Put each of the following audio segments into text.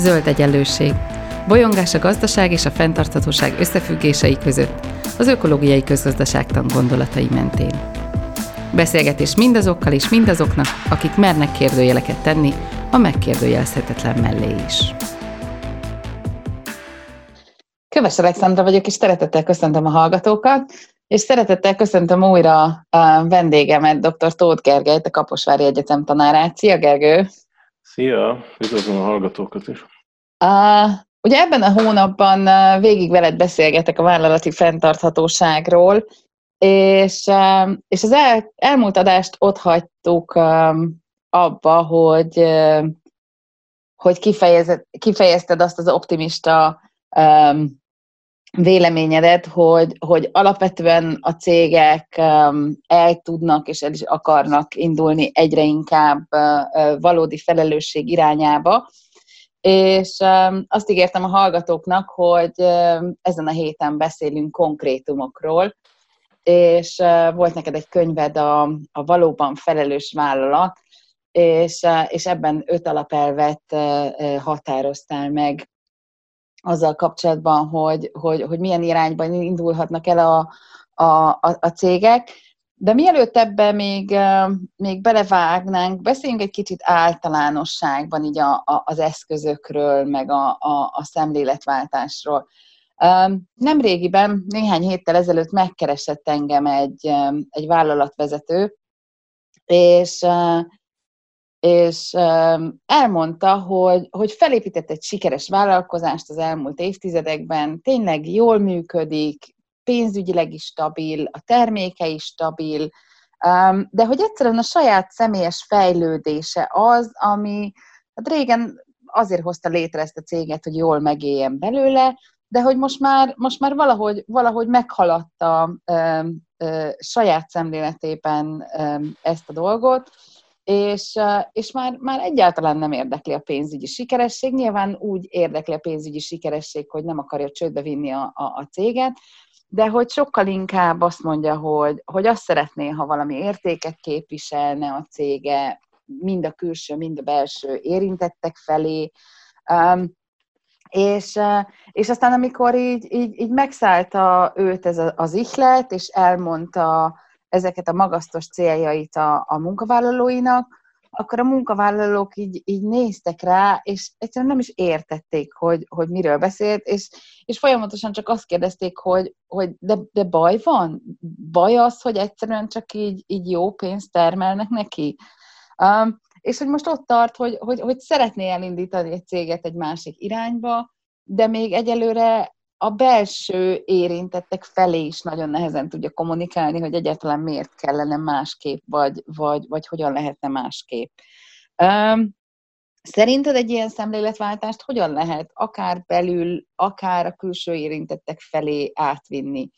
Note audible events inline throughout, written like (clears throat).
Zöld egyenlőség. Bolyongás a gazdaság és a fenntarthatóság összefüggései között, az ökológiai közgazdaságtan gondolatai mentén. Beszélgetés mindazokkal és mindazoknak, akik mernek kérdőjeleket tenni, a megkérdőjelezhetetlen mellé is. Köves Alexandra vagyok, és szeretettel köszöntöm a hallgatókat, és szeretettel köszöntöm újra a vendégemet, dr. Tóth Gergelyt, a Kaposvári Egyetem tanárát. Szia, Gergő! Szia! Üdvözlöm a hallgatókat is! Uh, ugye ebben a hónapban végig veled beszélgetek a vállalati fenntarthatóságról, és, uh, és az el, elmúlt adást ott hagytuk um, abba, hogy, uh, hogy kifejezed, kifejezted azt az optimista um, véleményedet, hogy, hogy alapvetően a cégek um, el tudnak és el is akarnak indulni egyre inkább uh, valódi felelősség irányába, és azt ígértem a hallgatóknak, hogy ezen a héten beszélünk konkrétumokról, és uh, volt neked egy könyved a, a valóban felelős vállalat, és, uh, és ebben öt alapelvet határoztál meg azzal kapcsolatban, hogy, hogy, hogy milyen irányban indulhatnak el a, a, a, a cégek. De mielőtt ebbe még, még belevágnánk, beszéljünk egy kicsit általánosságban így a, a, az eszközökről, meg a, a, a szemléletváltásról. Nem régiben, néhány héttel ezelőtt megkeresett engem egy, egy vállalatvezető, és és elmondta, hogy, hogy felépített egy sikeres vállalkozást az elmúlt évtizedekben, tényleg jól működik, pénzügyileg is stabil, a terméke is stabil, de hogy egyszerűen a saját személyes fejlődése az, ami hát régen azért hozta létre ezt a céget, hogy jól megéljen belőle, de hogy most már, most már valahogy, valahogy meghaladta ö, ö, saját szemléletében ö, ezt a dolgot, és, és már, már egyáltalán nem érdekli a pénzügyi sikeresség. Nyilván úgy érdekli a pénzügyi sikeresség, hogy nem akarja csődbe vinni a, a, a céget, de hogy sokkal inkább azt mondja, hogy, hogy azt szeretné, ha valami értéket képviselne a cége, mind a külső, mind a belső érintettek felé, um, és, és aztán amikor így, így, így megszállta őt ez az ihlet, és elmondta ezeket a magasztos céljait a, a munkavállalóinak, akkor a munkavállalók így, így néztek rá, és egyszerűen nem is értették, hogy, hogy miről beszélt, és, és folyamatosan csak azt kérdezték, hogy, hogy de, de baj van? Baj az, hogy egyszerűen csak így, így jó pénzt termelnek neki? Um, és hogy most ott tart, hogy, hogy, hogy szeretné elindítani egy céget egy másik irányba, de még egyelőre a belső érintettek felé is nagyon nehezen tudja kommunikálni, hogy egyáltalán miért kellene másképp, vagy, vagy, vagy hogyan lehetne másképp. Um, Szerinted egy ilyen szemléletváltást hogyan lehet akár belül, akár a külső érintettek felé átvinni?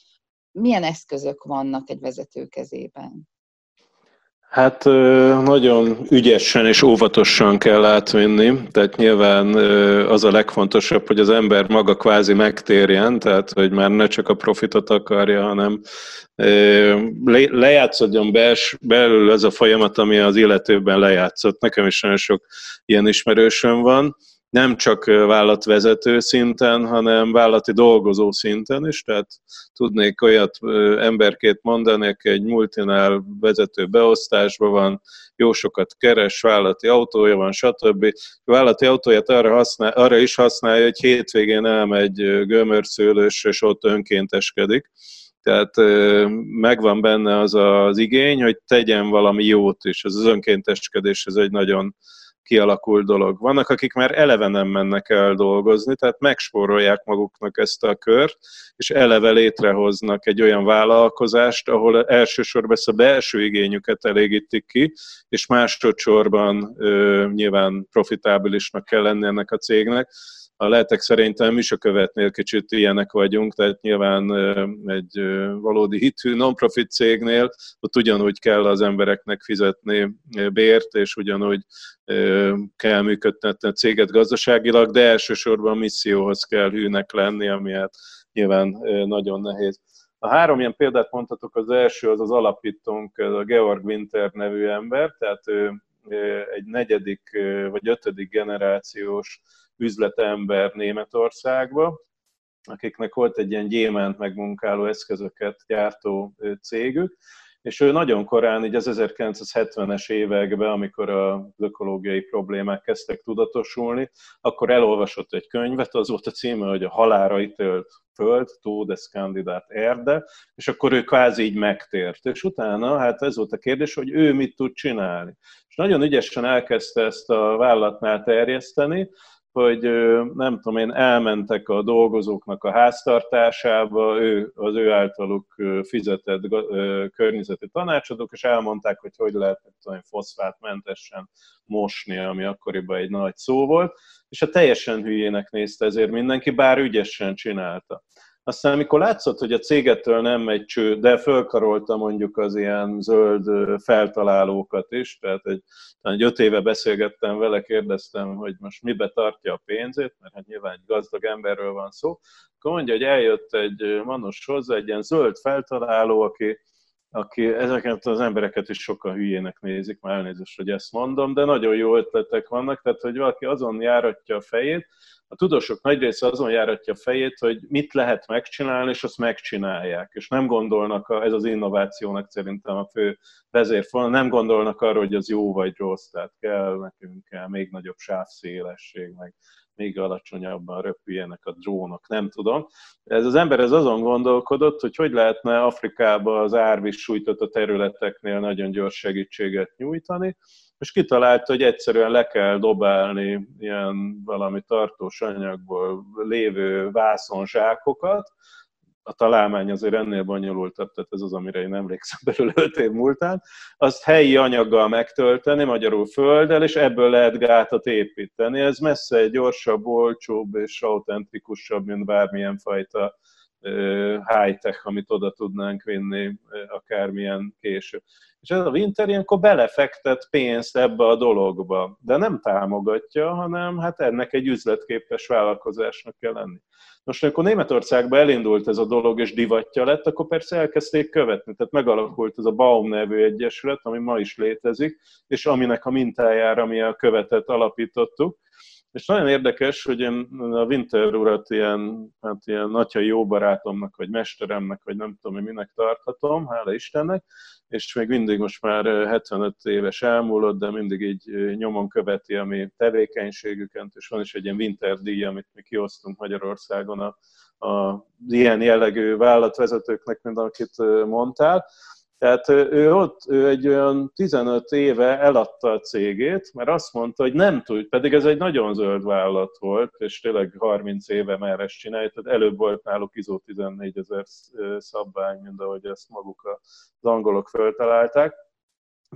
Milyen eszközök vannak egy vezető kezében? Hát nagyon ügyesen és óvatosan kell átvinni, tehát nyilván az a legfontosabb, hogy az ember maga kvázi megtérjen, tehát hogy már ne csak a profitot akarja, hanem lejátszódjon bels, belül ez a folyamat, ami az illetőben lejátszott. Nekem is nagyon sok ilyen ismerősöm van, nem csak vállalatvezető szinten, hanem vállalati dolgozó szinten is, tehát tudnék olyat emberkét mondani, aki egy multinál vezető beosztásban van, jó sokat keres, vállalati autója van, stb. A vállalati autóját arra, használ, arra is használja, hogy hétvégén elmegy gömörszőlős, és ott önkénteskedik. Tehát megvan benne az az igény, hogy tegyen valami jót is. Az önkénteskedés, ez egy nagyon kialakult dolog. Vannak, akik már eleve nem mennek el dolgozni, tehát megspórolják maguknak ezt a kört, és eleve létrehoznak egy olyan vállalkozást, ahol elsősorban ezt a belső igényüket elégítik ki, és másodszorban ö, nyilván profitábilisnak kell lenni ennek a cégnek, a lehetek szerintem is a követnél kicsit ilyenek vagyunk, tehát nyilván egy valódi hitű non-profit cégnél ott ugyanúgy kell az embereknek fizetni bért, és ugyanúgy kell működtetni a céget gazdaságilag, de elsősorban a misszióhoz kell hűnek lenni, ami hát nyilván nagyon nehéz. A három ilyen példát mondhatok, az első az az alapítónk, a Georg Winter nevű ember, tehát ő egy negyedik vagy ötödik generációs üzletember Németországba, akiknek volt egy ilyen gyémánt megmunkáló eszközöket gyártó cégük, és ő nagyon korán, így az 1970-es években, amikor az ökológiai problémák kezdtek tudatosulni, akkor elolvasott egy könyvet, az volt a címe, hogy a halára ítélt föld, kandidát erde, és akkor ő kvázi így megtért. És utána, hát ez volt a kérdés, hogy ő mit tud csinálni. És nagyon ügyesen elkezdte ezt a vállalatnál terjeszteni, hogy nem tudom én, elmentek a dolgozóknak a háztartásába, ő, az ő általuk fizetett környezeti tanácsadók, és elmondták, hogy hogy lehet tudom, foszfátmentesen mosni, ami akkoriban egy nagy szó volt, és a teljesen hülyének nézte ezért mindenki, bár ügyesen csinálta. Aztán amikor látszott, hogy a cégettől nem megy cső, de fölkarolta mondjuk az ilyen zöld feltalálókat is, tehát egy, egy öt éve beszélgettem vele, kérdeztem, hogy most mibe tartja a pénzét, mert hát nyilván egy gazdag emberről van szó, akkor mondja, hogy eljött egy manos hozzá, egy ilyen zöld feltaláló, aki aki ezeket az embereket is sokkal hülyének nézik, már elnézést, hogy ezt mondom, de nagyon jó ötletek vannak, tehát hogy valaki azon járatja a fejét, a tudósok nagy része azon járatja a fejét, hogy mit lehet megcsinálni, és azt megcsinálják, és nem gondolnak, a, ez az innovációnak szerintem a fő vezérfonal, nem gondolnak arra, hogy az jó vagy rossz, tehát kell nekünk kell még nagyobb sávszélesség, meg még alacsonyabban röpüljenek a drónok, nem tudom. Ez az ember ez azon gondolkodott, hogy hogy lehetne Afrikába az árvíz sújtott a területeknél nagyon gyors segítséget nyújtani, és kitalálta, hogy egyszerűen le kell dobálni ilyen valami tartós anyagból lévő vászonzsákokat, a találmány azért ennél bonyolultabb, tehát ez az, amire én emlékszem (laughs) belőle 5 év múltán, azt helyi anyaggal megtölteni, magyarul földdel, és ebből lehet gátat építeni. Ez messze egy gyorsabb, olcsóbb és autentikusabb, mint bármilyen fajta high-tech, amit oda tudnánk vinni akármilyen később. És ez a Winter ilyenkor belefektet pénzt ebbe a dologba, de nem támogatja, hanem hát ennek egy üzletképes vállalkozásnak kell lenni. Most, amikor Németországban elindult ez a dolog, és divatja lett, akkor persze elkezdték követni. Tehát megalakult ez a Baum nevű egyesület, ami ma is létezik, és aminek a mintájára mi a követet alapítottuk. És nagyon érdekes, hogy én a Winter urat ilyen, hát ilyen nagyai jó barátomnak, vagy mesteremnek, vagy nem tudom, hogy minek tarthatom, hála Istennek, és még mindig most már 75 éves elmúlott, de mindig így nyomon követi a mi tevékenységüket, és van is egy ilyen Winter díj, amit mi kiosztunk Magyarországon a, a ilyen jellegű vállalatvezetőknek, mint akit mondtál, tehát ő ott, ő egy olyan 15 éve eladta a cégét, mert azt mondta, hogy nem tud, pedig ez egy nagyon zöld vállalat volt, és tényleg 30 éve már ezt csinálja, tehát előbb volt náluk ISO 14 ezer szabvány, mint ahogy ezt maguk az angolok föltalálták,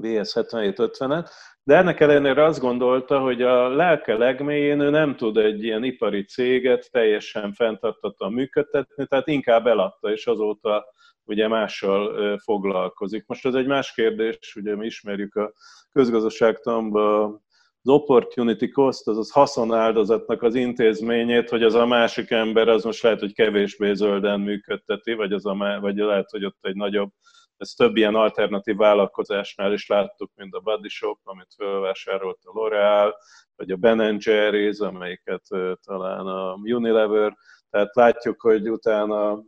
VS 7750-et, de ennek ellenére azt gondolta, hogy a lelke legmélyén ő nem tud egy ilyen ipari céget teljesen fenntartatóan működtetni, tehát inkább eladta, és azóta ugye mással foglalkozik. Most ez egy más kérdés, ugye mi ismerjük a közgazdaságtanban az opportunity cost, azaz haszonáldozatnak az intézményét, hogy az a másik ember az most lehet, hogy kevésbé zölden működteti, vagy, az a, vagy lehet, hogy ott egy nagyobb, ez több ilyen alternatív vállalkozásnál is láttuk, mint a Body Shop, amit felvásárolt a L'Oreal, vagy a Ben Jerry's, amelyiket talán a Unilever, tehát látjuk, hogy utána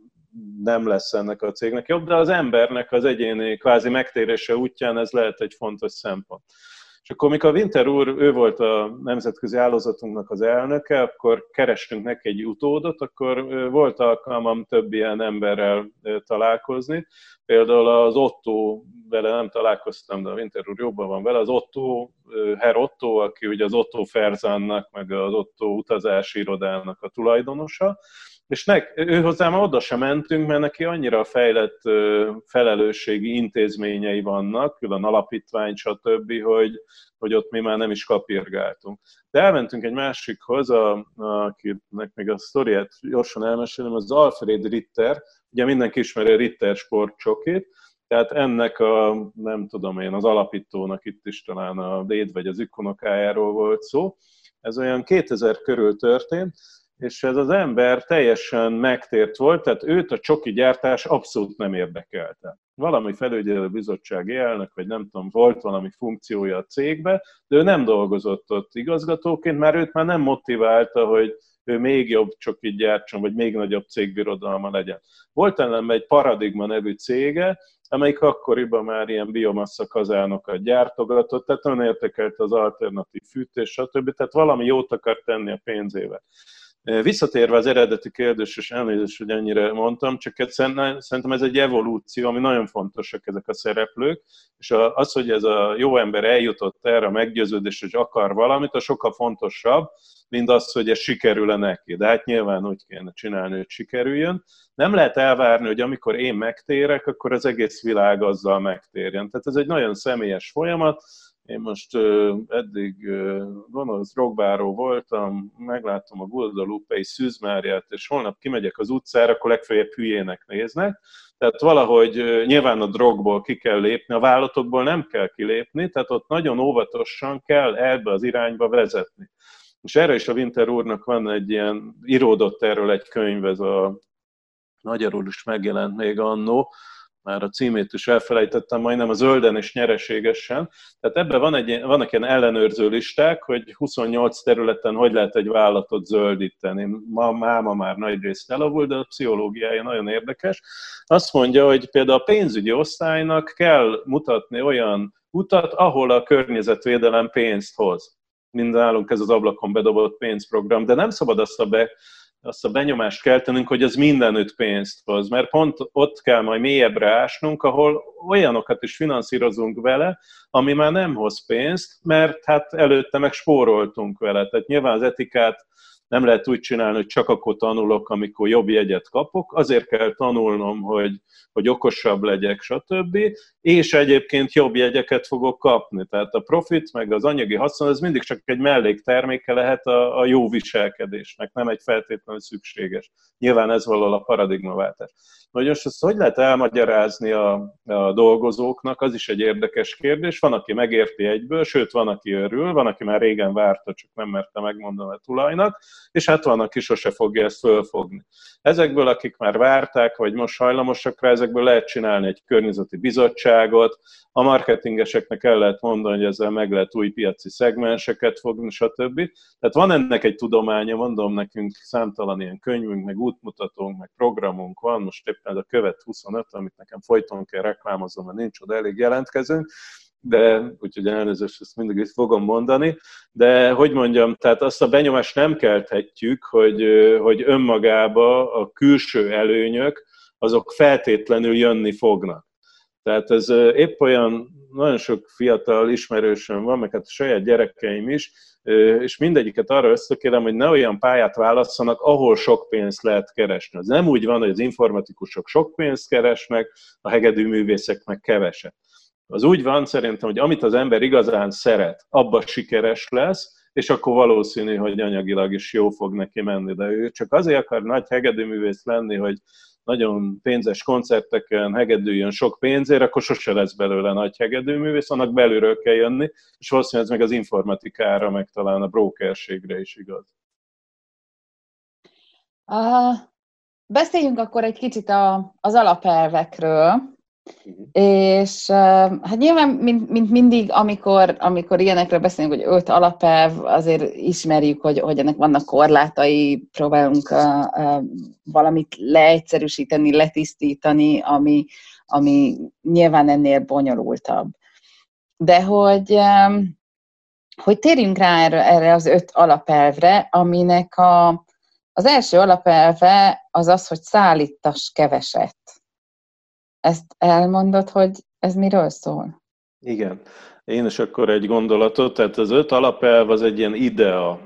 nem lesz ennek a cégnek jobb, de az embernek az egyéni kvázi megtérése útján ez lehet egy fontos szempont. És akkor, mikor Winter úr, ő volt a nemzetközi állózatunknak az elnöke, akkor kerestünk neki egy utódot, akkor volt alkalmam több ilyen emberrel találkozni. Például az Otto, vele nem találkoztam, de a Winter úr jobban van vele, az Otto, Herr Otto, aki ugye az Otto Ferzánnak, meg az Otto utazási irodának a tulajdonosa, és ne, ő hozzá már oda sem mentünk, mert neki annyira fejlett felelősségi intézményei vannak, külön alapítvány, stb., hogy, hogy ott mi már nem is kapirgáltunk. De elmentünk egy másikhoz, a, akinek még a sztoriát gyorsan elmesélem, az Alfred Ritter, ugye mindenki ismeri Ritter sportcsokét, tehát ennek a, nem tudom én, az alapítónak itt is talán a déd vagy az ikonokájáról volt szó. Ez olyan 2000 körül történt, és ez az ember teljesen megtért volt, tehát őt a csoki gyártás abszolút nem érdekelte. valami felügyelő bizottsági elnök, vagy nem tudom, volt valami funkciója a cégbe, de ő nem dolgozott ott igazgatóként, mert őt már nem motiválta, hogy ő még jobb így gyártson, vagy még nagyobb cégbirodalma legyen. Volt ellenben egy Paradigma nevű cége, amelyik akkoriban már ilyen biomassa kazánokat gyártogatott, tehát nagyon értekelte az alternatív fűtés, stb. Tehát valami jót akar tenni a pénzével. Visszatérve az eredeti kérdés, és elnézést, hogy ennyire mondtam, csak szerintem ez egy evolúció, ami nagyon fontosak ezek a szereplők, és az, hogy ez a jó ember eljutott erre a meggyőződés, hogy akar valamit, a sokkal fontosabb, mint az, hogy ez sikerül-e neki. De hát nyilván úgy kéne csinálni, hogy sikerüljön. Nem lehet elvárni, hogy amikor én megtérek, akkor az egész világ azzal megtérjen. Tehát ez egy nagyon személyes folyamat, én most eddig gonosz drogbáró voltam, meglátom a Guadalupei szűzmárját, és holnap kimegyek az utcára, akkor legfeljebb hülyének néznek. Tehát valahogy nyilván a drogból ki kell lépni, a vállatokból nem kell kilépni, tehát ott nagyon óvatosan kell ebbe az irányba vezetni. És erre is a Winter úrnak van egy ilyen, íródott erről egy könyv, ez a magyarul is megjelent még annó, már a címét is elfelejtettem, majdnem a zölden és nyereségesen. Tehát ebben van egy, vannak ilyen ellenőrző listák, hogy 28 területen hogy lehet egy vállalatot zöldíteni. Ma máma már nagy részt elavult, de a pszichológiája nagyon érdekes. Azt mondja, hogy például a pénzügyi osztálynak kell mutatni olyan utat, ahol a környezetvédelem pénzt hoz. Mind nálunk ez az ablakon bedobott pénzprogram, de nem szabad azt a be, azt a benyomást keltenünk, hogy ez mindenütt pénzt hoz, mert pont ott kell majd mélyebbre ásnunk, ahol olyanokat is finanszírozunk vele, ami már nem hoz pénzt, mert hát előtte meg spóroltunk vele. Tehát nyilván az etikát nem lehet úgy csinálni, hogy csak akkor tanulok, amikor jobb jegyet kapok, azért kell tanulnom, hogy, hogy okosabb legyek, stb. És egyébként jobb jegyeket fogok kapni. Tehát a profit, meg az anyagi haszon, ez mindig csak egy mellékterméke lehet a, a jó viselkedésnek, nem egy feltétlenül szükséges. Nyilván ez valahol a paradigmaváltás. Hogy most ezt hogy lehet elmagyarázni a, a dolgozóknak, az is egy érdekes kérdés. Van, aki megérti egyből, sőt, van, aki örül, van, aki már régen várta, csak nem merte megmondani a tulajnak, és hát van, aki sose fogja ezt fölfogni. Ezekből, akik már várták, vagy most hajlamosak rá, ezekből lehet csinálni egy környezeti bizottságot, a marketingeseknek el lehet mondani, hogy ezzel meg lehet új piaci szegmenseket fogni, stb. Tehát van ennek egy tudománya, mondom nekünk számtalan ilyen könyvünk, meg útmutatónk, meg programunk van, most éppen a követ 25, amit nekem folyton kell reklámozom, mert nincs oda elég jelentkezünk, de úgyhogy elnézést, ezt mindig is fogom mondani, de hogy mondjam, tehát azt a benyomást nem kelthetjük, hogy, hogy önmagába a külső előnyök, azok feltétlenül jönni fognak. Tehát ez épp olyan, nagyon sok fiatal ismerősöm van, meg hát a saját gyerekeim is, és mindegyiket arra összökérem, hogy ne olyan pályát válasszanak, ahol sok pénzt lehet keresni. Az nem úgy van, hogy az informatikusok sok pénzt keresnek, a hegedű művészek meg keveset. Az úgy van szerintem, hogy amit az ember igazán szeret, abba sikeres lesz, és akkor valószínű, hogy anyagilag is jó fog neki menni. De ő csak azért akar nagy hegedűművész lenni, hogy nagyon pénzes koncerteken hegedüljön sok pénzért, akkor sose lesz belőle nagy hegedűművész, annak belülről kell jönni, és valószínűleg ez meg az informatikára, meg talán a brokerségre is igaz. Uh, beszéljünk akkor egy kicsit a, az alapelvekről. Uh-huh. És hát nyilván, mint, mint mindig, amikor, amikor ilyenekről beszélünk, hogy öt alapelv, azért ismerjük, hogy, hogy ennek vannak korlátai, próbálunk uh, uh, valamit leegyszerűsíteni, letisztítani, ami, ami nyilván ennél bonyolultabb. De hogy, hogy térjünk rá erre, erre az öt alapelvre, aminek a, az első alapelve az az, hogy szállítass keveset. Ezt elmondod, hogy ez miről szól? Igen. Én is akkor egy gondolatot, tehát az öt alapelv az egy ilyen idea,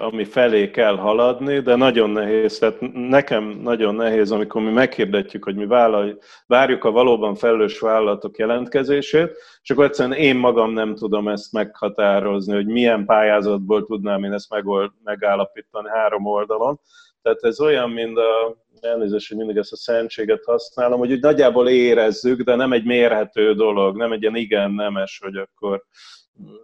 ami felé kell haladni, de nagyon nehéz, tehát nekem nagyon nehéz, amikor mi meghirdetjük, hogy mi vállal, várjuk a valóban felelős vállalatok jelentkezését, és akkor egyszerűen én magam nem tudom ezt meghatározni, hogy milyen pályázatból tudnám én ezt megold, megállapítani három oldalon. Tehát ez olyan, mint a elnézést, hogy mindig ezt a szentséget használom, hogy úgy nagyjából érezzük, de nem egy mérhető dolog, nem egy ilyen igen nemes, hogy akkor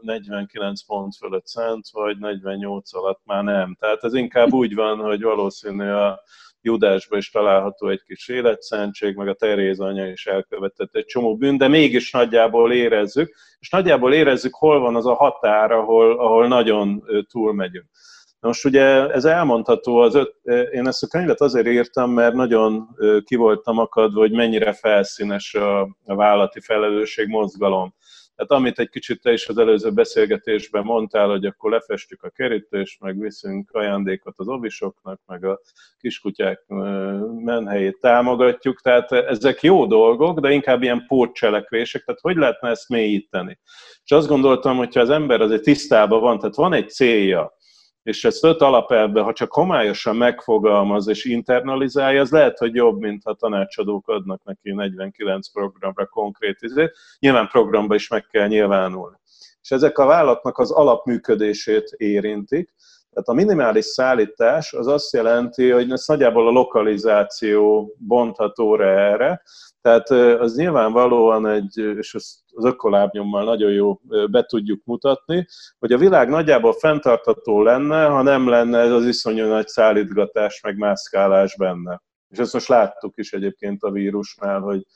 49 pont fölött szent, vagy 48 alatt már nem. Tehát ez inkább úgy van, hogy valószínű a Judásban is található egy kis életszentség, meg a Teréz anya is elkövetett egy csomó bűn, de mégis nagyjából érezzük, és nagyjából érezzük, hol van az a határ, ahol, ahol nagyon túlmegyünk. Na most ugye ez elmondható, az öt, én ezt a könyvet azért írtam, mert nagyon ki voltam akadva, hogy mennyire felszínes a, a felelősség mozgalom. Tehát amit egy kicsit te is az előző beszélgetésben mondtál, hogy akkor lefestjük a kerítést, meg viszünk ajándékot az obisoknak, meg a kiskutyák menhelyét támogatjuk, tehát ezek jó dolgok, de inkább ilyen pótcselekvések, tehát hogy lehetne ezt mélyíteni? És azt gondoltam, hogyha az ember azért tisztában van, tehát van egy célja, és ezt öt alapelvben, ha csak homályosan megfogalmaz és internalizálja, az lehet, hogy jobb, mint ha tanácsadók adnak neki 49 programra konkrét izét. Nyilván programba is meg kell nyilvánulni. És ezek a vállalatnak az alapműködését érintik. Tehát a minimális szállítás az azt jelenti, hogy ez nagyjából a lokalizáció bontható erre, tehát az nyilvánvalóan egy, és az ökolábnyommal nagyon jó be tudjuk mutatni, hogy a világ nagyjából fenntartató lenne, ha nem lenne ez az iszonyú nagy szállítgatás, meg mászkálás benne. És ezt most láttuk is egyébként a vírusnál, hogy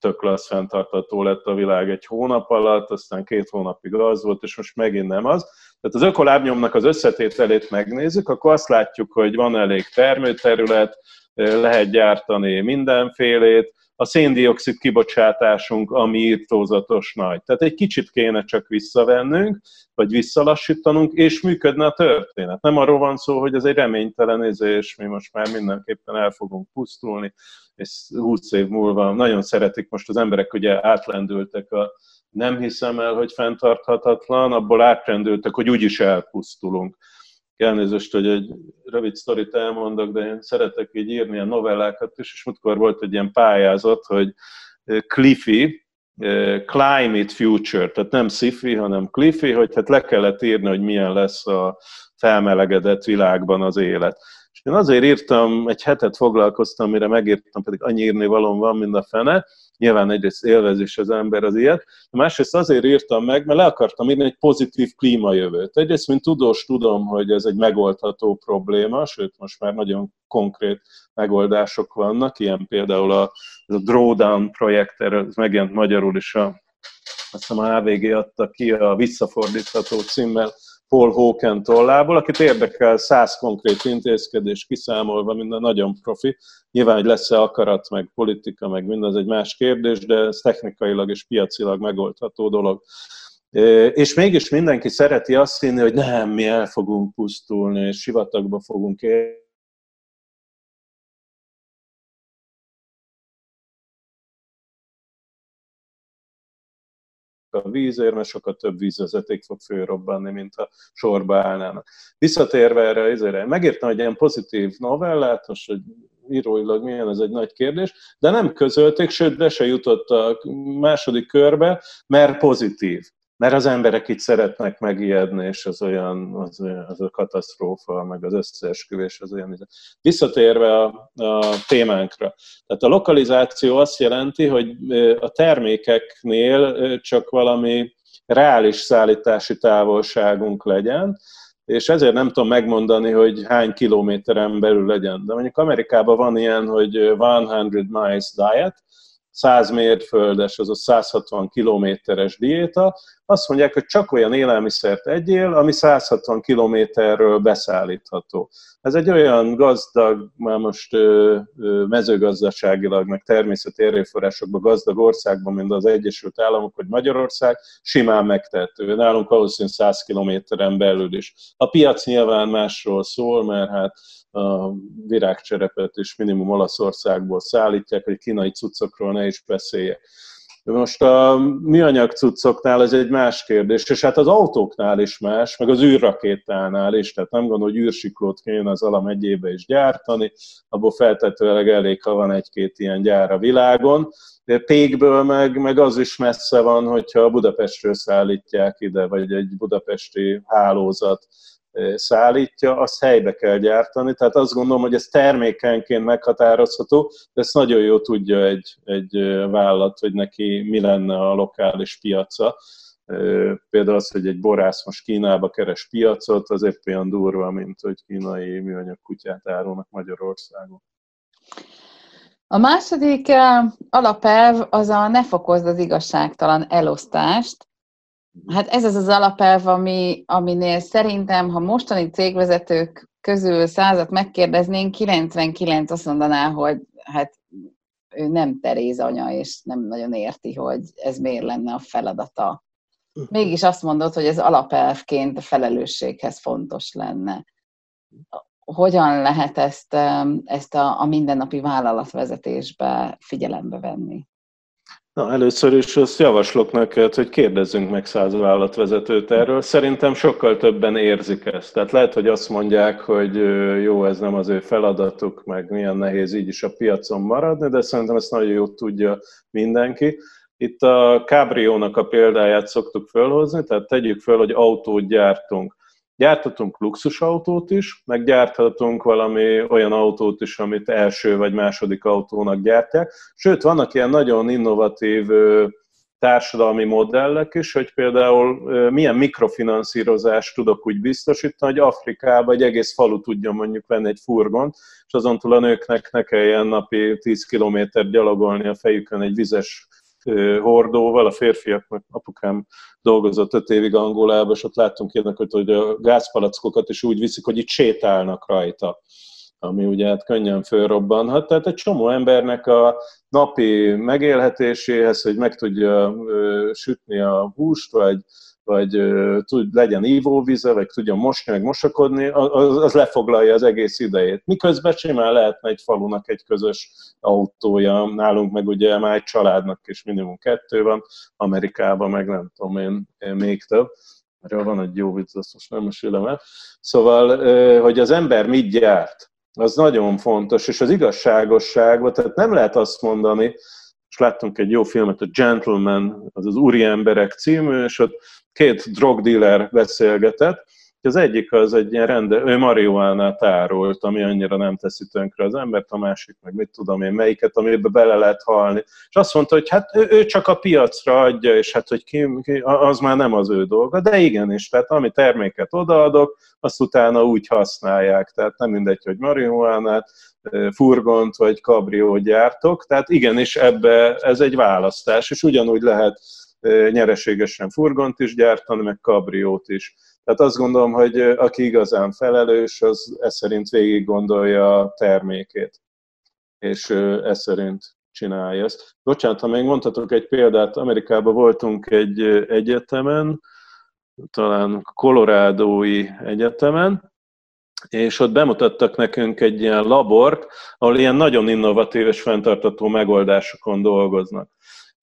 tök klassz fenntartató lett a világ egy hónap alatt, aztán két hónapig az volt, és most megint nem az. Tehát az ökolábnyomnak az összetételét megnézzük, akkor azt látjuk, hogy van elég termőterület, lehet gyártani mindenfélét, a széndiokszid kibocsátásunk, ami írtózatos nagy. Tehát egy kicsit kéne csak visszavennünk, vagy visszalassítanunk, és működne a történet. Nem arról van szó, hogy ez egy reménytelen és mi most már mindenképpen el fogunk pusztulni, és 20 év múlva nagyon szeretik most az emberek, ugye átlendültek a nem hiszem el, hogy fenntarthatatlan, abból átrendültek, hogy úgyis elpusztulunk elnézést, hogy egy rövid sztorit elmondok, de én szeretek így írni ilyen novellákat is, és múltkor volt egy ilyen pályázat, hogy eh, Cliffy, eh, Climate Future, tehát nem sci hanem Cliffy, hogy hát le kellett írni, hogy milyen lesz a felmelegedett világban az élet. Én azért írtam, egy hetet foglalkoztam, mire megírtam, pedig annyi írni valóm van, mint a fene, Nyilván egyrészt élvez is az ember az ilyet, másrészt azért írtam meg, mert le akartam írni egy pozitív klímajövőt. Egyrészt, mint tudós tudom, hogy ez egy megoldható probléma, sőt, most már nagyon konkrét megoldások vannak, ilyen például a, a Drawdown projekt, ez megjelent magyarul is a azt hiszem a HVG adta ki a visszafordítható címmel, Paul Hawken tollából, akit érdekel száz konkrét intézkedés kiszámolva, minden nagyon profi. Nyilván, hogy lesz-e akarat, meg politika, meg mindaz egy más kérdés, de ez technikailag és piacilag megoldható dolog. És mégis mindenki szereti azt hinni, hogy nem, mi el fogunk pusztulni, és sivatagba fogunk élni a vízért, mert sokkal több vízvezeték fog fölrobbanni, mint ha sorba állnának. Visszatérve erre, ezért megértem, hogy ilyen pozitív novellát, most, hogy íróilag milyen, ez egy nagy kérdés, de nem közölték, sőt, be se jutott a második körbe, mert pozitív mert az emberek itt szeretnek megijedni, és az olyan, az, az a katasztrófa, meg az összeesküvés az olyan. Visszatérve a, a témánkra. Tehát a lokalizáció azt jelenti, hogy a termékeknél csak valami reális szállítási távolságunk legyen, és ezért nem tudom megmondani, hogy hány kilométeren belül legyen. De mondjuk Amerikában van ilyen, hogy 100 miles diet, 100 mérföldes, azaz 160 kilométeres diéta, azt mondják, hogy csak olyan élelmiszert egyél, ami 160 kilométerről beszállítható. Ez egy olyan gazdag, már most ö, ö, mezőgazdaságilag, meg természeti erőforrásokban gazdag országban, mint az Egyesült Államok vagy Magyarország, simán megtehető. Nálunk valószínűleg 100 kilométeren belül is. A piac nyilván másról szól, mert hát a virágcserepet is minimum Olaszországból szállítják, hogy kínai cuccokról ne is beszéljek. Most a műanyag cuccoknál ez egy más kérdés, és hát az autóknál is más, meg az űrrakétánál is, tehát nem gondolom, hogy űrsiklót kéne az alam egyébe is gyártani, abból feltetőleg elég, ha van egy-két ilyen gyár a világon. De pékből meg, meg az is messze van, hogyha Budapestről szállítják ide, vagy egy budapesti hálózat szállítja, azt helybe kell gyártani. Tehát azt gondolom, hogy ez termékenként meghatározható, de ezt nagyon jó tudja egy, egy vállalat, hogy neki mi lenne a lokális piaca. Például az, hogy egy borász most Kínába keres piacot, az épp olyan durva, mint hogy kínai műanyag kutyát árulnak Magyarországon. A második alapelv az a ne fokozd az igazságtalan elosztást. Hát ez az az alapelv, ami, aminél szerintem, ha mostani cégvezetők közül százat megkérdeznénk, 99 azt mondaná, hogy hát ő nem Teréz anya, és nem nagyon érti, hogy ez miért lenne a feladata. Mégis azt mondod, hogy ez alapelvként a felelősséghez fontos lenne. Hogyan lehet ezt, ezt a, a mindennapi vállalatvezetésbe figyelembe venni? Na, először is azt javaslok neked, hogy kérdezzünk meg száz vállalatvezetőt erről. Szerintem sokkal többen érzik ezt. Tehát lehet, hogy azt mondják, hogy jó, ez nem az ő feladatuk, meg milyen nehéz így is a piacon maradni, de szerintem ezt nagyon jól tudja mindenki. Itt a Cabrio-nak a példáját szoktuk fölhozni, tehát tegyük föl, hogy autót gyártunk. Gyárthatunk luxusautót is, meg gyárthatunk valami olyan autót is, amit első vagy második autónak gyártják. Sőt, vannak ilyen nagyon innovatív társadalmi modellek is, hogy például milyen mikrofinanszírozást tudok úgy biztosítani, hogy Afrikába egy egész falu tudjon mondjuk venni egy furgont, és azon túl a nőknek ne kelljen napi 10 kilométer gyalogolni a fejükön egy vizes hordóval, a férfiaknak apukám dolgozott öt évig Angolába, és ott láttunk ilyenek, hogy a gázpalackokat is úgy viszik, hogy itt sétálnak rajta ami ugye hát könnyen fölrobbanhat. Tehát egy csomó embernek a napi megélhetéséhez, hogy meg tudja sütni a húst, vagy vagy tud, legyen ívóvíze, vagy tudja mosni, meg mosakodni, az, az lefoglalja az egész idejét. Miközben simán lehetne egy falunak egy közös autója, nálunk meg ugye már egy családnak is minimum kettő van, Amerikában meg nem tudom én, még több. Erről van egy jó vicc, azt most nem mesélem el. Szóval, hogy az ember mit gyárt, az nagyon fontos, és az igazságosság, tehát nem lehet azt mondani, és láttunk egy jó filmet, a Gentleman, az az Úri Emberek című, és ott két drogdealer beszélgetett, az egyik az egy ilyen rende, ő marihuánát árult, ami annyira nem teszi tönkre az embert, a másik meg mit tudom én, melyiket, amiben bele lehet halni. És azt mondta, hogy hát ő, ő csak a piacra adja, és hát hogy ki, ki, az már nem az ő dolga, de igenis, tehát ami terméket odaadok, azt utána úgy használják, tehát nem mindegy, hogy marihuánát, furgont vagy kabriót gyártok, tehát igenis ebbe ez egy választás, és ugyanúgy lehet nyereségesen furgont is gyártani, meg kabriót is. Tehát azt gondolom, hogy aki igazán felelős, az ez szerint végig gondolja a termékét, és ez szerint csinálja ezt. Bocsánat, ha még mondhatok egy példát, Amerikában voltunk egy egyetemen, talán Colorado-i egyetemen, és ott bemutattak nekünk egy ilyen labort, ahol ilyen nagyon innovatív és fenntartató megoldásokon dolgoznak.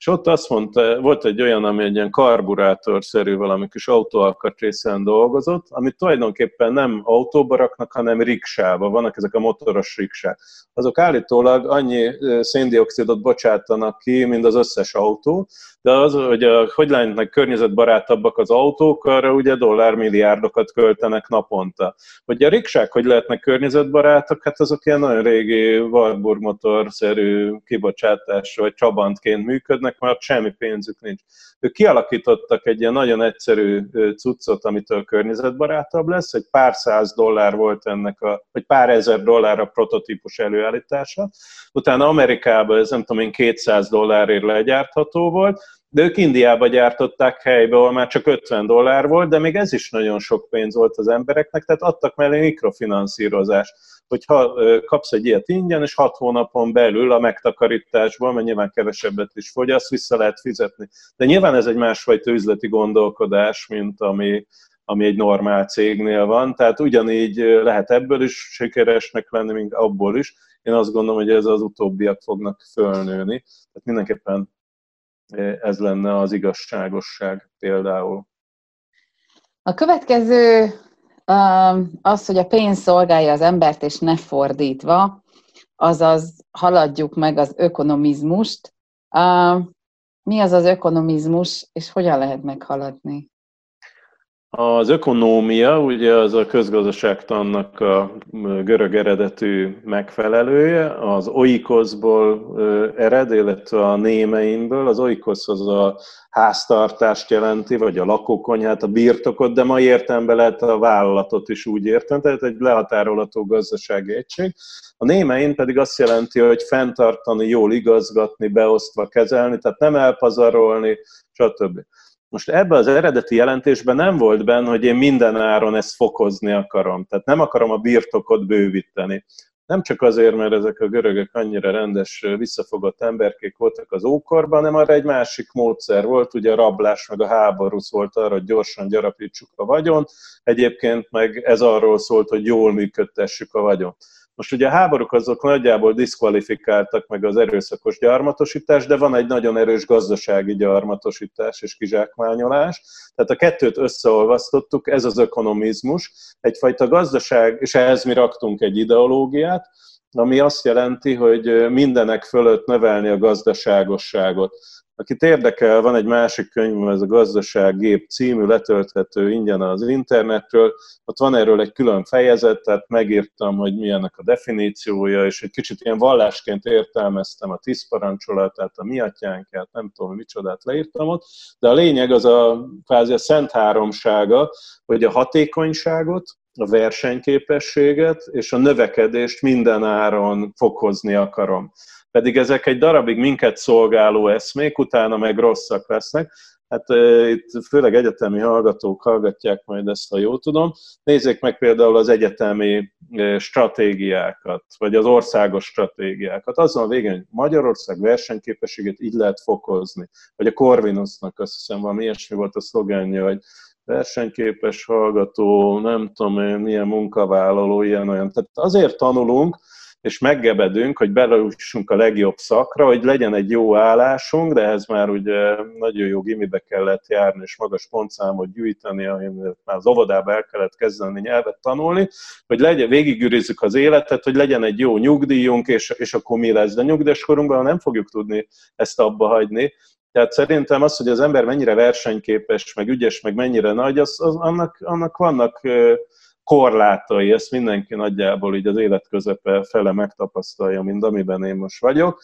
És ott azt mondta, volt egy olyan, ami egy ilyen karburátorszerű valami kis autóalkatrészen dolgozott, amit tulajdonképpen nem autóba raknak, hanem riksába. Vannak ezek a motoros riksák. Azok állítólag annyi széndiokszidot bocsátanak ki, mint az összes autó, de az, hogy a, hogy lennek környezetbarátabbak az autók, arra ugye dollármilliárdokat költenek naponta. Hogy a riksák hogy lehetnek környezetbarátok, hát azok ilyen nagyon régi Warburg motorszerű kibocsátás vagy csabantként működnek, mert semmi pénzük nincs. Ők kialakítottak egy ilyen nagyon egyszerű cuccot, amitől környezetbarátabb lesz, egy pár száz dollár volt ennek a, vagy pár ezer dollár a prototípus előállítása. Utána Amerikában ez nem tudom én 200 dollárért legyártható volt, de ők Indiába gyártották helybe, ahol már csak 50 dollár volt, de még ez is nagyon sok pénz volt az embereknek, tehát adtak mellé mikrofinanszírozást, hogyha kapsz egy ilyet ingyen, és 6 hónapon belül a megtakarításból, mert nyilván kevesebbet is fogyaszt, vissza lehet fizetni. De nyilván ez egy másfajta üzleti gondolkodás, mint ami, ami egy normál cégnél van, tehát ugyanígy lehet ebből is sikeresnek lenni, mint abból is. Én azt gondolom, hogy ez az utóbbiak fognak fölnőni, tehát mindenképpen ez lenne az igazságosság például. A következő az, hogy a pénz szolgálja az embert, és ne fordítva, azaz haladjuk meg az ökonomizmust. Mi az az ökonomizmus, és hogyan lehet meghaladni? Az ökonómia, ugye az a közgazdaságtannak a görög eredetű megfelelője, az oikoszból ered, illetve a némeinből. Az oikosz az a háztartást jelenti, vagy a lakókonyhát, a birtokot, de ma értelemben lehet a vállalatot is úgy értem, tehát egy lehatárolható gazdasági egység. A némein pedig azt jelenti, hogy fenntartani, jól igazgatni, beosztva kezelni, tehát nem elpazarolni, stb. Most ebben az eredeti jelentésben nem volt benne, hogy én minden áron ezt fokozni akarom. Tehát nem akarom a birtokot bővíteni. Nem csak azért, mert ezek a görögök annyira rendes, visszafogott emberkék voltak az ókorban, hanem arra egy másik módszer volt, ugye a rablás meg a háború volt arra, hogy gyorsan gyarapítsuk a vagyon, egyébként meg ez arról szólt, hogy jól működtessük a vagyon. Most ugye a háborúk azok nagyjából diszkvalifikáltak meg az erőszakos gyarmatosítás, de van egy nagyon erős gazdasági gyarmatosítás és kizsákmányolás. Tehát a kettőt összeolvasztottuk, ez az ökonomizmus, egyfajta gazdaság, és ehhez mi raktunk egy ideológiát, ami azt jelenti, hogy mindenek fölött növelni a gazdaságosságot. Akit érdekel, van egy másik könyvem, ez a Gazdasággép című, letölthető ingyen az internetről. Ott van erről egy külön fejezet, tehát megírtam, hogy milyennek a definíciója, és egy kicsit ilyen vallásként értelmeztem a tíz parancsolatát, a mi atyánkát, nem tudom, micsodát leírtam ott, de a lényeg az a kvázi a szent háromsága, hogy a hatékonyságot, a versenyképességet és a növekedést minden áron fokozni akarom pedig ezek egy darabig minket szolgáló eszmék, utána meg rosszak lesznek. Hát itt főleg egyetemi hallgatók hallgatják majd ezt, ha jól tudom. Nézzék meg például az egyetemi stratégiákat, vagy az országos stratégiákat. Azon a végén, hogy Magyarország versenyképességét így lehet fokozni. Vagy a Corvinusnak azt hiszem valami ilyesmi volt a szlogenje, hogy versenyképes hallgató, nem tudom én, milyen munkavállaló, ilyen olyan. Tehát azért tanulunk, és meggebedünk, hogy belejussunk a legjobb szakra, hogy legyen egy jó állásunk, de ehhez már ugye nagyon jó gimibe kellett járni, és magas pontszámot gyűjteni, már az óvodába el kellett kezdeni nyelvet tanulni, hogy legyen, végigűrizzük az életet, hogy legyen egy jó nyugdíjunk, és, és akkor mi lesz. De nyugdíjas nem fogjuk tudni ezt abba hagyni, tehát szerintem az, hogy az ember mennyire versenyképes, meg ügyes, meg mennyire nagy, az, az annak, annak vannak korlátai, ezt mindenki nagyjából így az élet közepe fele megtapasztalja, mint amiben én most vagyok,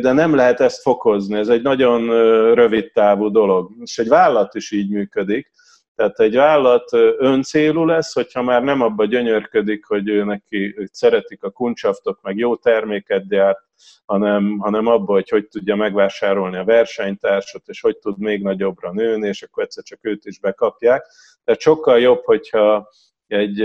de nem lehet ezt fokozni, ez egy nagyon rövid távú dolog. És egy vállalat is így működik, tehát egy vállalat öncélú lesz, hogyha már nem abba gyönyörködik, hogy ő neki hogy szeretik a kuncsaftok, meg jó terméket gyárt, hanem, hanem abba, hogy hogy tudja megvásárolni a versenytársat, és hogy tud még nagyobbra nőni, és akkor egyszer csak őt is bekapják. Tehát sokkal jobb, hogyha egy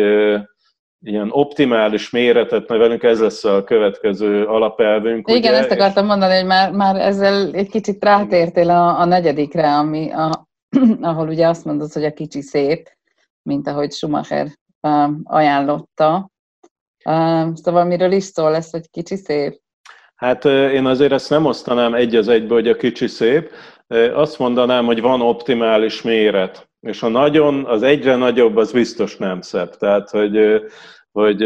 ilyen optimális méretet nevelünk, ez lesz a következő alapelvünk. Igen, ugye? ezt akartam mondani, hogy már, már ezzel egy kicsit rátértél a, a negyedikre, ami a, (clears throat) ahol ugye azt mondod, hogy a kicsi szép, mint ahogy Schumacher ajánlotta. Szóval miről is szól lesz, hogy kicsi szép? Hát én azért ezt nem osztanám egy az egybe, hogy a kicsi szép. Azt mondanám, hogy van optimális méret. És a nagyon, az egyre nagyobb, az biztos nem szebb. Tehát, hogy, hogy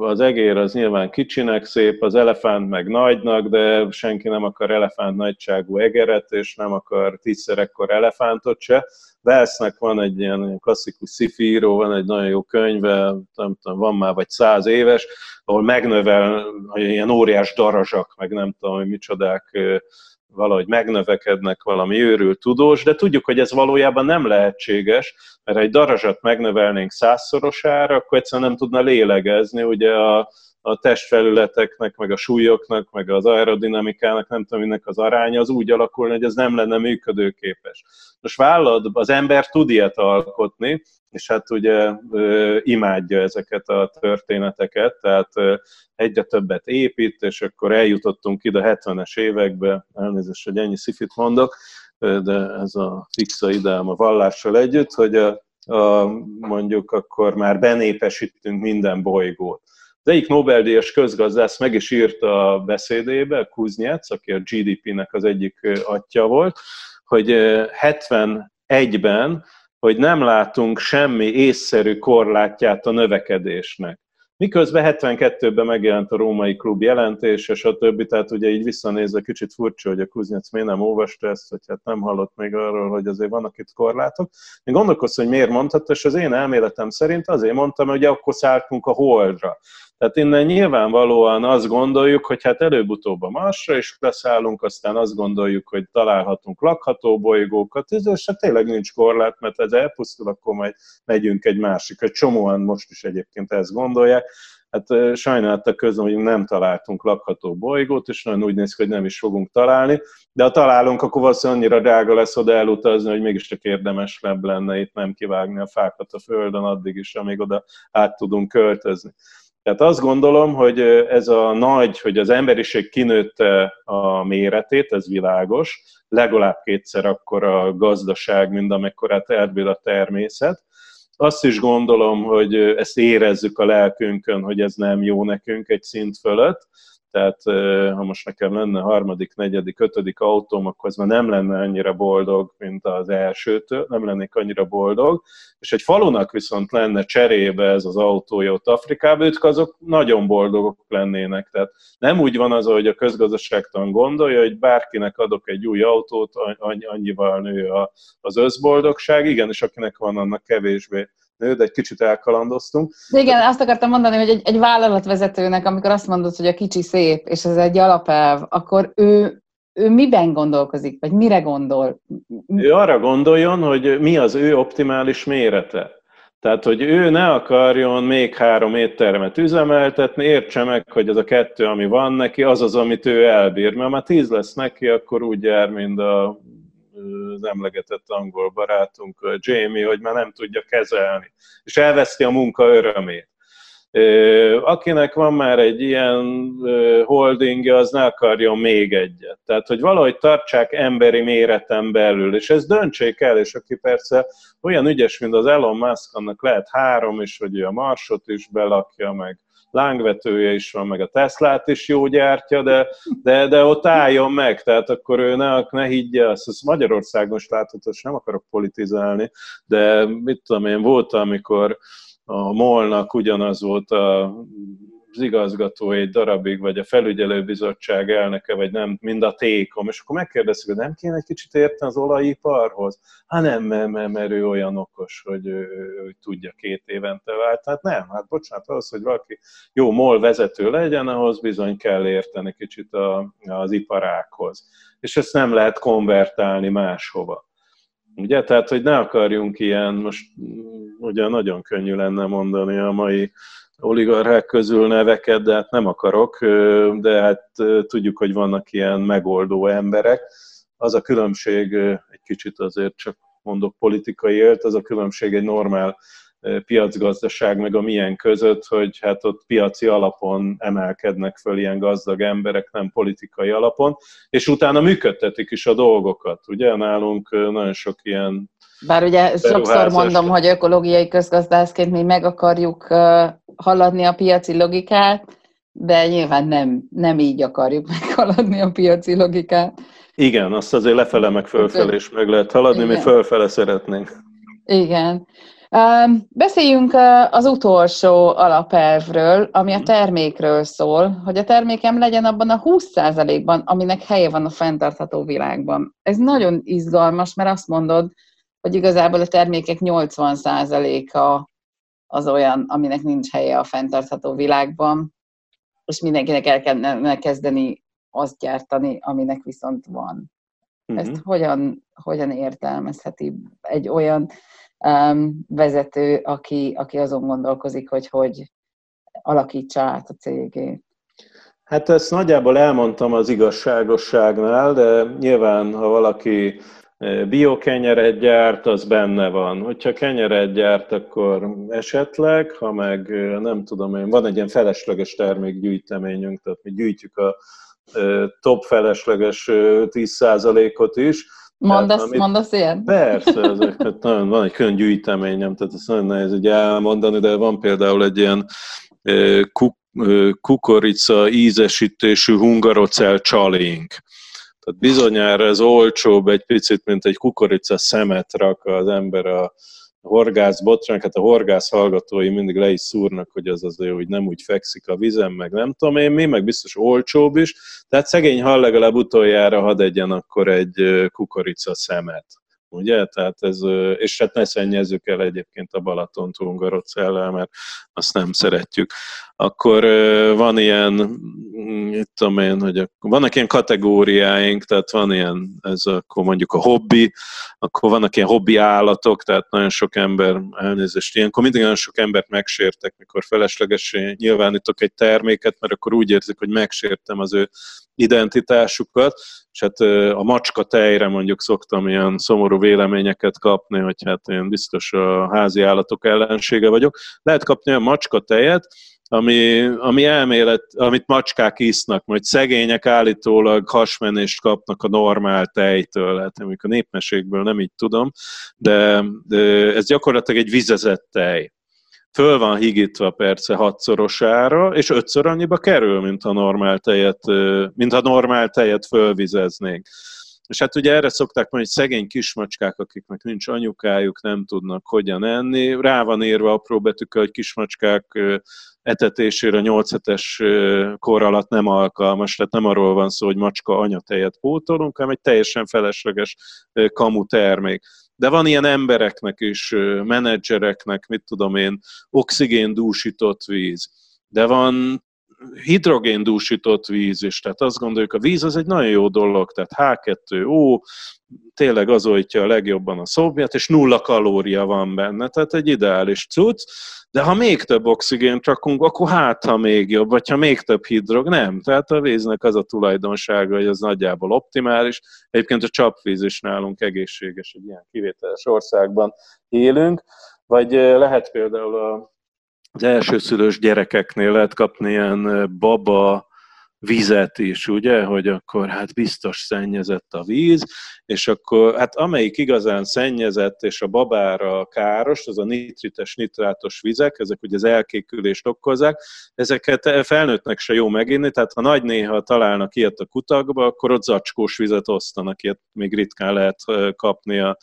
az egér az nyilván kicsinek szép, az elefánt meg nagynak, de senki nem akar elefánt nagyságú egeret, és nem akar tízszer ekkor elefántot se. Velsznek van egy ilyen klasszikus szifíró, van egy nagyon jó könyve, nem tudom, van már vagy száz éves, ahol megnövel ilyen óriás darazsak, meg nem tudom, hogy micsodák valahogy megnövekednek valami őrült tudós, de tudjuk, hogy ez valójában nem lehetséges, mert egy darazsat megnövelnénk százszorosára, akkor egyszerűen nem tudna lélegezni, ugye a, a testfelületeknek, meg a súlyoknak, meg az aerodinamikának, nem tudom, minek az aránya, az úgy alakulna, hogy ez nem lenne működőképes. Most vállalat, az ember tud ilyet alkotni, és hát ugye ö, imádja ezeket a történeteket, tehát ö, egyre többet épít, és akkor eljutottunk ide a 70-es évekbe, elnézést, hogy ennyi szifit mondok, de ez a fixa ideám a vallással együtt, hogy a, a, mondjuk akkor már benépesítünk minden bolygót. Az egyik Nobel-díjas közgazdász meg is írta a beszédébe, Kuznyec, aki a GDP-nek az egyik atya volt, hogy 71-ben, hogy nem látunk semmi észszerű korlátját a növekedésnek. Miközben 72-ben megjelent a római klub jelentése, stb. Tehát ugye így visszanézve kicsit furcsa, hogy a Kuznec miért nem olvasta ezt, hogy hát nem hallott még arról, hogy azért vannak itt korlátok. Én gondolkoztam, hogy miért mondhatta, és az én elméletem szerint azért mondtam, hogy akkor szálltunk a holdra. Tehát innen nyilvánvalóan azt gondoljuk, hogy hát előbb-utóbb a Marsra is leszállunk, aztán azt gondoljuk, hogy találhatunk lakható bolygókat, és hát tényleg nincs korlát, mert ez elpusztul, akkor majd megyünk egy másik. Egy csomóan most is egyébként ezt gondolják. Hát sajnáltak közben, hogy nem találtunk lakható bolygót, és nagyon úgy néz ki, hogy nem is fogunk találni, de ha találunk, akkor valószínűleg annyira drága lesz oda elutazni, hogy mégiscsak érdemes lenne itt nem kivágni a fákat a Földön addig is, amíg oda át tudunk költözni. Tehát azt gondolom, hogy ez a nagy, hogy az emberiség kinőtte a méretét, ez világos, legalább kétszer akkor a gazdaság, mint amekkorát elbír a természet. Azt is gondolom, hogy ezt érezzük a lelkünkön, hogy ez nem jó nekünk egy szint fölött, tehát ha most nekem lenne harmadik, negyedik, ötödik autóm, akkor ez már nem lenne annyira boldog, mint az elsőtől, nem lennék annyira boldog, és egy falunak viszont lenne cserébe ez az autója ott Afrikába, ők azok nagyon boldogok lennének. Tehát nem úgy van az, hogy a közgazdaságtan gondolja, hogy bárkinek adok egy új autót, annyival nő az összboldogság, igen, és akinek van, annak kevésbé nő, de egy kicsit elkalandoztunk. De igen, azt akartam mondani, hogy egy, egy vállalatvezetőnek, amikor azt mondod, hogy a kicsi szép, és ez egy alapelv, akkor ő, ő miben gondolkozik, vagy mire gondol? Ő arra gondoljon, hogy mi az ő optimális mérete. Tehát, hogy ő ne akarjon még három éttermet üzemeltetni, értse meg, hogy ez a kettő, ami van neki, az az, amit ő elbír. Mert már tíz lesz neki, akkor úgy jár, mint a az emlegetett angol barátunk, Jamie, hogy már nem tudja kezelni, és elveszti a munka örömét. Akinek van már egy ilyen holdingja, az ne akarjon még egyet. Tehát, hogy valahogy tartsák emberi méreten belül, és ezt döntsék el, és aki persze olyan ügyes, mint az Elon Musk, annak lehet három, és hogy ő a Marsot is belakja, meg lángvetője is van, meg a Teslát is jó gyártja, de, de, de ott álljon meg, tehát akkor ő ne, ne higgye azt, ez Magyarországon is látható, és nem akarok politizálni, de mit tudom én, volt, amikor a Molnak ugyanaz volt a az igazgató egy darabig, vagy a felügyelőbizottság elnöke, vagy nem, mind a tékom, és akkor megkérdezzük, hogy nem kéne egy kicsit érteni az olajiparhoz? Hát nem, mert, mert, mert ő olyan okos, hogy ő, tudja két évente vált. Hát nem, hát bocsánat, az, hogy valaki jó MOL vezető legyen, ahhoz bizony kell érteni kicsit a, az iparákhoz. És ezt nem lehet konvertálni máshova. Ugye, tehát, hogy ne akarjunk ilyen, most ugye nagyon könnyű lenne mondani a mai oligarchák közül neveket, de hát nem akarok, de hát tudjuk, hogy vannak ilyen megoldó emberek. Az a különbség, egy kicsit azért csak mondok politikai élt, az a különbség egy normál piacgazdaság meg a milyen között, hogy hát ott piaci alapon emelkednek föl ilyen gazdag emberek, nem politikai alapon, és utána működtetik is a dolgokat. Ugye nálunk nagyon sok ilyen bár ugye sokszor mondom, hogy ökológiai közgazdászként mi meg akarjuk haladni a piaci logikát, de nyilván nem, nem így akarjuk (laughs) meghaladni a piaci logikát. Igen, azt azért lefele meg fölfelé is meg lehet haladni, Igen. mi fölfele szeretnénk. Igen. Beszéljünk az utolsó alapelvről, ami a mhm. termékről szól, hogy a termékem legyen abban a 20%-ban, aminek helye van a fenntartható világban. Ez nagyon izgalmas, mert azt mondod, hogy igazából a termékek 80%-a az olyan, aminek nincs helye a fenntartható világban, és mindenkinek el kell kezdeni azt gyártani, aminek viszont van. Uh-huh. Ezt hogyan, hogyan értelmezheti egy olyan um, vezető, aki, aki azon gondolkozik, hogy hogy alakítsa át a cégét? Hát ezt nagyjából elmondtam az igazságosságnál, de nyilván, ha valaki biokenyeret gyárt, az benne van. Hogyha kenyeret gyárt, akkor esetleg, ha meg nem tudom én, van egy ilyen felesleges termékgyűjteményünk, tehát mi gyűjtjük a top felesleges 10%-ot is. Mondasz, amit, mondasz ilyen? Persze, ezek, (laughs) hát nagyon, van egy külön gyűjteményem, tehát ezt nagyon nehéz így elmondani, de van például egy ilyen kuk, kukorica ízesítésű hungarocel csalink tehát bizonyára ez olcsóbb egy picit, mint egy kukorica szemet rak az ember a horgász botrány, hát a horgász hallgatói mindig le is szúrnak, hogy az azért, hogy nem úgy fekszik a vizen, meg nem tudom én mi, meg biztos olcsóbb is. Tehát szegény hal legalább utoljára hadd egyen akkor egy kukorica szemet ugye? Tehát ez, és hát ne szennyezzük el egyébként a Balaton Hungarocellel, mert azt nem szeretjük. Akkor van ilyen, mit tudom én, hogy vannak ilyen kategóriáink, tehát van ilyen, ez akkor mondjuk a hobbi, akkor vannak ilyen hobbi állatok, tehát nagyon sok ember, elnézést, ilyenkor mindig nagyon sok embert megsértek, mikor feleslegesen nyilvánítok egy terméket, mert akkor úgy érzik, hogy megsértem az ő identitásukat, és hát a macska tejre mondjuk szoktam ilyen szomorú véleményeket kapni, hogy hát én biztos a házi állatok ellensége vagyok. Lehet kapni a macska tejet, ami, ami elmélet, amit macskák isznak, majd szegények állítólag hasmenést kapnak a normál tejtől, hát mondjuk a népmeségből nem így tudom, de, de ez gyakorlatilag egy vizezett tej föl van higítva perce hatszorosára, és ötször annyiba kerül, mint a normál tejet, mint a normál tejet fölvizeznénk. És hát ugye erre szokták mondani, hogy szegény kismacskák, akiknek nincs anyukájuk, nem tudnak hogyan enni. Rá van írva apró betűkkel, hogy kismacskák etetésére 8 hetes kor alatt nem alkalmas, tehát nem arról van szó, hogy macska anyatejet pótolunk, hanem egy teljesen felesleges kamu termék. De van ilyen embereknek is, menedzsereknek, mit tudom én, oxigéndúsított víz, de van hidrogéndúsított víz is, tehát azt gondoljuk, a víz az egy nagyon jó dolog, tehát H2O, tényleg az oltja a legjobban a szobját, és nulla kalória van benne, tehát egy ideális cucc, de ha még több oxigént rakunk, akkor hát, ha még jobb, vagy ha még több hidrog, nem. Tehát a víznek az a tulajdonsága, hogy az nagyjából optimális. Egyébként a csapvíz is nálunk egészséges, egy ilyen kivételes országban élünk, vagy lehet például a, az elsőszülős gyerekeknél lehet kapni ilyen baba, vizet is, ugye, hogy akkor hát biztos szennyezett a víz, és akkor hát amelyik igazán szennyezett és a babára káros, az a nitrites, nitrátos vizek, ezek ugye az elkékülést okozzák, ezeket felnőttnek se jó meginni, tehát ha nagy néha találnak ilyet a kutakba, akkor ott zacskós vizet osztanak, ilyet még ritkán lehet kapni, a,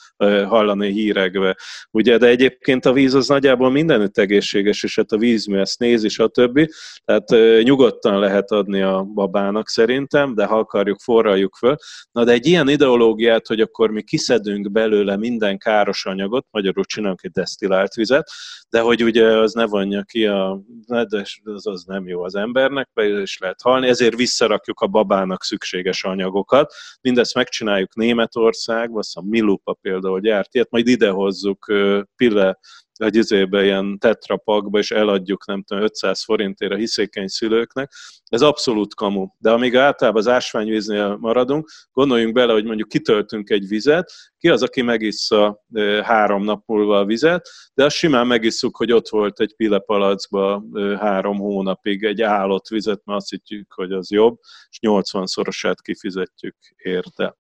hallani hírekbe. Ugye, de egyébként a víz az nagyjából mindenütt egészséges, és hát a vízmű ezt nézi, stb. Tehát nyugodtan lehet adni a babának szerintem, de ha akarjuk, forraljuk föl. Na de egy ilyen ideológiát, hogy akkor mi kiszedünk belőle minden káros anyagot, magyarul csinálunk egy desztillált vizet, de hogy ugye az ne vonja ki a, de az, az nem jó az embernek, be is lehet halni, ezért visszarakjuk a babának szükséges anyagokat. Mindezt megcsináljuk Németországban, azt a Milupa például gyárt ilyet, majd idehozzuk Pille egy izébe, ilyen tetrapakba, és eladjuk, nem tudom, 500 forintért a hiszékeny szülőknek. Ez abszolút kamu. De amíg általában az ásványvíznél maradunk, gondoljunk bele, hogy mondjuk kitöltünk egy vizet, ki az, aki megissza három nap múlva a vizet, de azt simán megisszuk, hogy ott volt egy pilepalackba három hónapig egy állott vizet, mert azt hittjük, hogy az jobb, és 80-szorosát kifizetjük érte.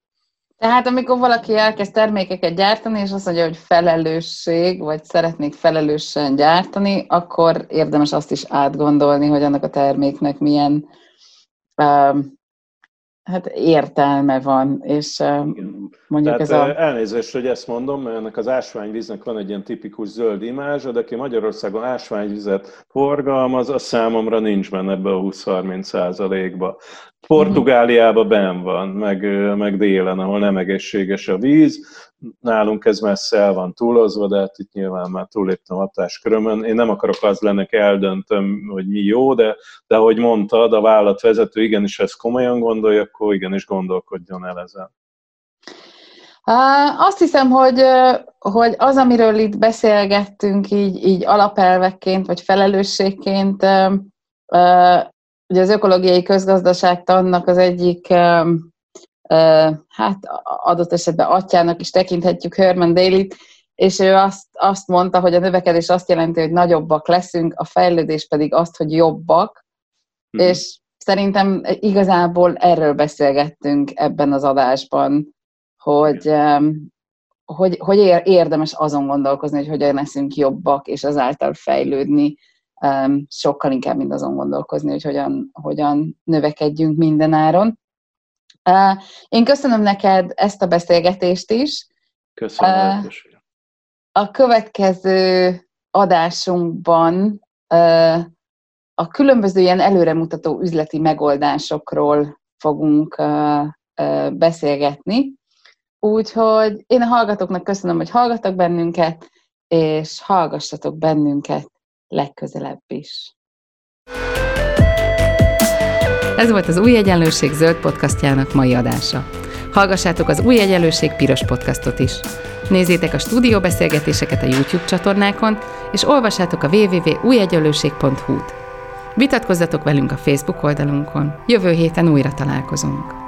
Tehát amikor valaki elkezd termékeket gyártani, és azt mondja, hogy felelősség, vagy szeretnék felelősen gyártani, akkor érdemes azt is átgondolni, hogy annak a terméknek milyen um, hát értelme van, és mondjuk Tehát ez a... Elnézést, hogy ezt mondom, mert ennek az ásványvíznek van egy ilyen tipikus zöld imázsa, de aki Magyarországon ásványvizet forgalmaz, az számomra nincs benne ebbe a 20-30 százalékba. Portugáliában ben van, meg, meg délen, ahol nem egészséges a víz. Nálunk ez messze el van túlozva, de hát itt nyilván már túléptem hatáskörömön. Én nem akarok az lennek, eldöntöm, hogy mi jó, de, de ahogy mondtad, a vállalatvezető igenis ezt komolyan gondolja, akkor igenis gondolkodjon el ezen. Azt hiszem, hogy, hogy az, amiről itt beszélgettünk így, így alapelvekként, vagy felelősségként, ugye az ökológiai közgazdaságtannak az egyik, hát adott esetben atyának is tekinthetjük Herman daly és ő azt, azt mondta, hogy a növekedés azt jelenti, hogy nagyobbak leszünk, a fejlődés pedig azt, hogy jobbak, mm. és szerintem igazából erről beszélgettünk ebben az adásban, hogy, hogy, hogy érdemes azon gondolkozni, hogy hogyan leszünk jobbak, és azáltal fejlődni, sokkal inkább, mint azon gondolkozni, hogy hogyan, hogyan növekedjünk mindenáron. Én köszönöm neked ezt a beszélgetést is. Köszönöm. A következő adásunkban a különböző ilyen előremutató üzleti megoldásokról fogunk beszélgetni. Úgyhogy én a hallgatóknak köszönöm, hogy hallgatok bennünket, és hallgassatok bennünket legközelebb is. Ez volt az Új Egyenlőség zöld podcastjának mai adása. Hallgassátok az Új Egyenlőség piros podcastot is. Nézzétek a stúdióbeszélgetéseket a YouTube csatornákon, és olvassátok a www.újegyenlőség.hu-t. Vitatkozzatok velünk a Facebook oldalunkon. Jövő héten újra találkozunk.